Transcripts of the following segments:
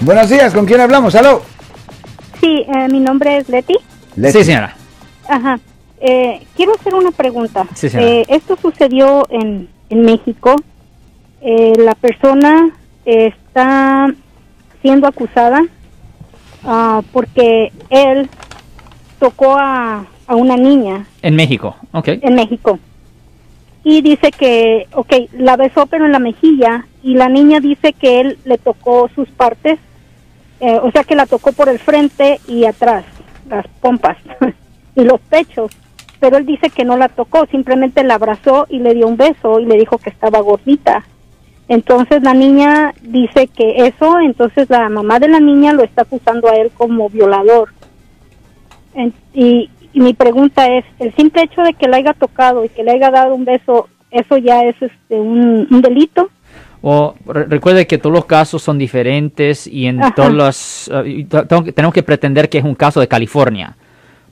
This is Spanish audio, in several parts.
Buenos días, ¿con quién hablamos? ¿Aló? Sí, eh, mi nombre es Leti. Leti. Sí, señora. Ajá. Eh, quiero hacer una pregunta. Sí, señora. Eh, esto sucedió en, en México. Eh, la persona está siendo acusada ah, porque él tocó a, a una niña En México, ok. en México. Y dice que, ok, la besó pero en la mejilla y la niña dice que él le tocó sus partes, eh, o sea que la tocó por el frente y atrás, las pompas y los pechos. Pero él dice que no la tocó, simplemente la abrazó y le dio un beso y le dijo que estaba gordita. Entonces la niña dice que eso, entonces la mamá de la niña lo está acusando a él como violador. Y, y mi pregunta es, el simple hecho de que le haya tocado y que le haya dado un beso, ¿eso ya es este un, un delito? O re- recuerde que todos los casos son diferentes y en Ajá. todos los uh, y to- tengo que- tenemos que pretender que es un caso de California,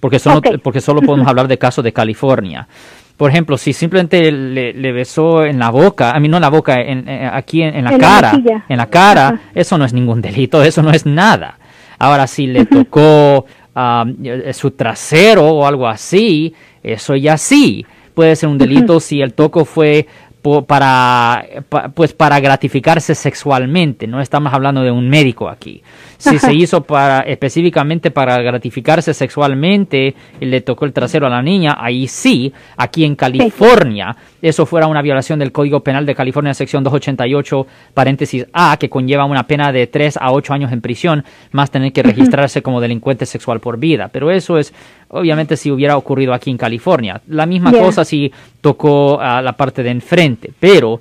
porque solo porque solo podemos hablar de casos de California. Por ejemplo, si simplemente le, le besó en la boca, a mí no en la boca, en, en- aquí en, en la cara, en la cara, Ajá. eso no es ningún delito, eso no es nada. Ahora, si le tocó um, su trasero o algo así, eso ya sí puede ser un delito si el toco fue para pa- pues para gratificarse sexualmente no estamos hablando de un médico aquí. Si Ajá. se hizo para específicamente para gratificarse sexualmente y le tocó el trasero a la niña ahí sí aquí en California eso fuera una violación del Código Penal de California sección 288 paréntesis A que conlleva una pena de 3 a 8 años en prisión más tener que registrarse como delincuente sexual por vida. Pero eso es obviamente si hubiera ocurrido aquí en California la misma Yeah. cosa si tocó a la parte de enfrente, pero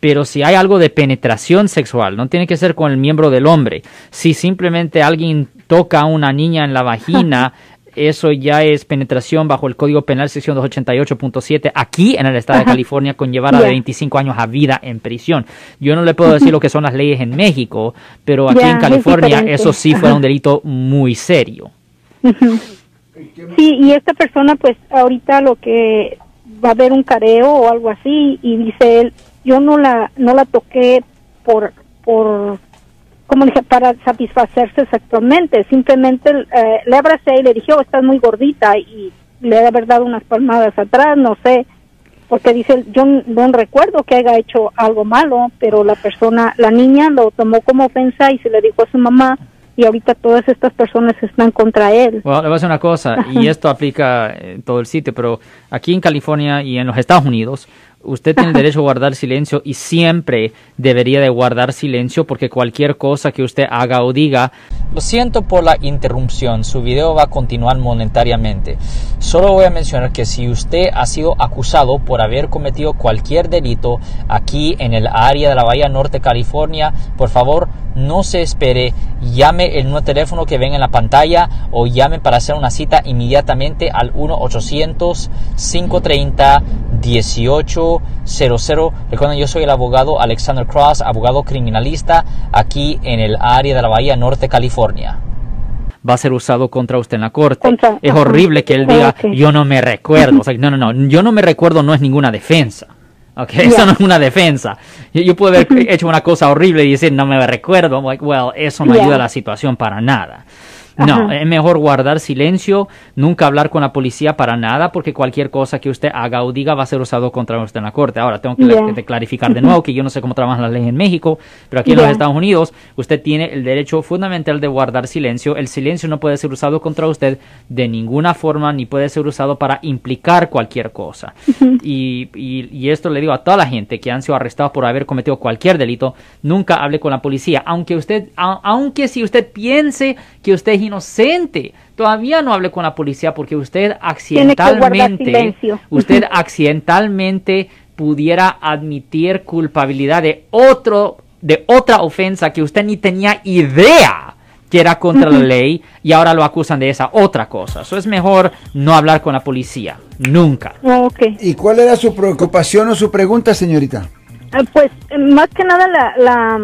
pero si hay algo de penetración sexual, no tiene que ser con el miembro del hombre. Si simplemente alguien toca a una niña en la vagina, eso ya es penetración bajo el Código Penal sección 288.7 aquí en el estado de. California conllevará de Ya. 25 años a vida en prisión. Yo no le puedo decir lo que son las leyes en México, pero aquí en California eso sí fue un delito muy serio. Sí, y esta persona pues ahorita lo que va a haber un careo o algo así y dice él, yo no la no la toqué por por como dije para satisfacerse sexualmente, simplemente eh, le abracé y le dije, "Oh, estás muy gordita" y le debe haber dado unas palmadas atrás, no sé, porque dice, él, yo no recuerdo que haya hecho algo malo, pero la persona, la niña lo tomó como ofensa y se le dijo a su mamá y ahorita todas estas personas están contra él. Bueno, le voy a decir una cosa, y esto aplica en todo el sitio, pero aquí en California y en los Estados Unidos, usted tiene derecho a guardar silencio y siempre debería de guardar silencio porque cualquier cosa que usted haga o diga... Lo siento por la interrupción, su video va a continuar monetariamente. Solo voy a mencionar que si usted ha sido acusado por haber cometido cualquier delito aquí en el área de la Bahía Norte, California, por favor no se espere, llame el nuevo teléfono que ven en la pantalla o llame para hacer una cita inmediatamente al 1-800-530-1800. Recuerden, yo soy el abogado Alexander Cross, abogado criminalista aquí en el área de la Bahía Norte, California. Va a ser usado contra usted en la corte. Contra- es ajá. horrible que él diga, yo no me recuerdo. O sea, no, no, no, yo no me recuerdo no es ninguna defensa. Ok, eso Ya. no es una defensa. Yo, yo puedo haber hecho una cosa horrible y decir, no me recuerdo. I'm like, well, eso no ayuda a la situación para nada. No, Ajá. es mejor guardar silencio, nunca hablar con la policía para nada, porque cualquier cosa que usted haga o diga va a ser usado contra usted en la corte. Ahora, tengo que, clarificar de nuevo que yo no sé cómo trabajan las leyes en México, pero aquí en los. Estados Unidos usted tiene el derecho fundamental de guardar silencio. El silencio no puede ser usado contra usted de ninguna forma, ni puede ser usado para implicar cualquier cosa. y, y- y esto le digo a toda la gente que han sido arrestados por haber cometido cualquier delito, nunca hable con la policía, aunque usted, a- aunque si usted piense que usted es inocente, todavía no hable con la policía porque usted accidentalmente, usted accidentalmente pudiera admitir culpabilidad de otro, de otra ofensa que usted ni tenía idea que era contra la ley y ahora lo acusan de esa otra cosa. Eso es mejor no hablar con la policía, nunca. Oh. ¿Y cuál era su preocupación o su pregunta, señorita? Eh, Pues eh, más que nada la, la,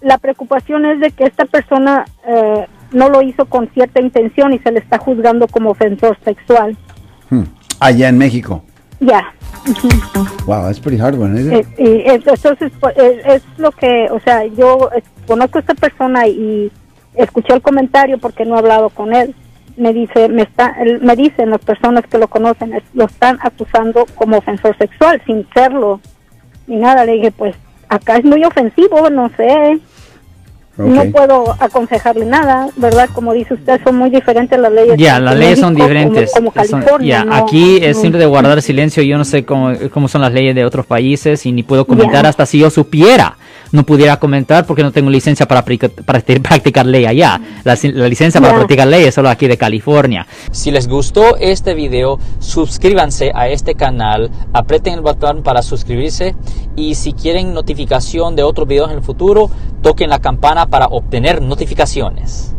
la preocupación es de que esta persona eh, no lo hizo con cierta intención y se le está juzgando como ofensor sexual. Hmm. Allá en México. Ya. Wow, that's pretty hard one, isn't Eh, it? es- entonces pues, es, es lo que, o sea, yo eh, conozco a esta persona y escuché el comentario porque no he hablado con él. Me dice, me está, me dicen las personas que lo conocen, lo están acusando como ofensor sexual sin serlo ni nada. Le dije, pues acá es muy ofensivo, no sé. No Ok. puedo aconsejarle nada, ¿verdad? Como dice usted, son muy diferentes las leyes. Ya, tanto las leyes son México diferentes. Como, como Son- California. ya, no- aquí es no- siempre de guardar silencio. Yo no sé cómo, cómo son las leyes de otros países y ni puedo comentar Ya. hasta si yo supiera. No pudiera comentar porque no tengo licencia para practi- practicar ley allá. La, la licencia para practicar ley es solo aquí de California. Si les gustó este video, suscríbanse a este canal, aprieten el botón para suscribirse y si quieren notificación de otros videos en el futuro, toquen la campana para obtener notificaciones.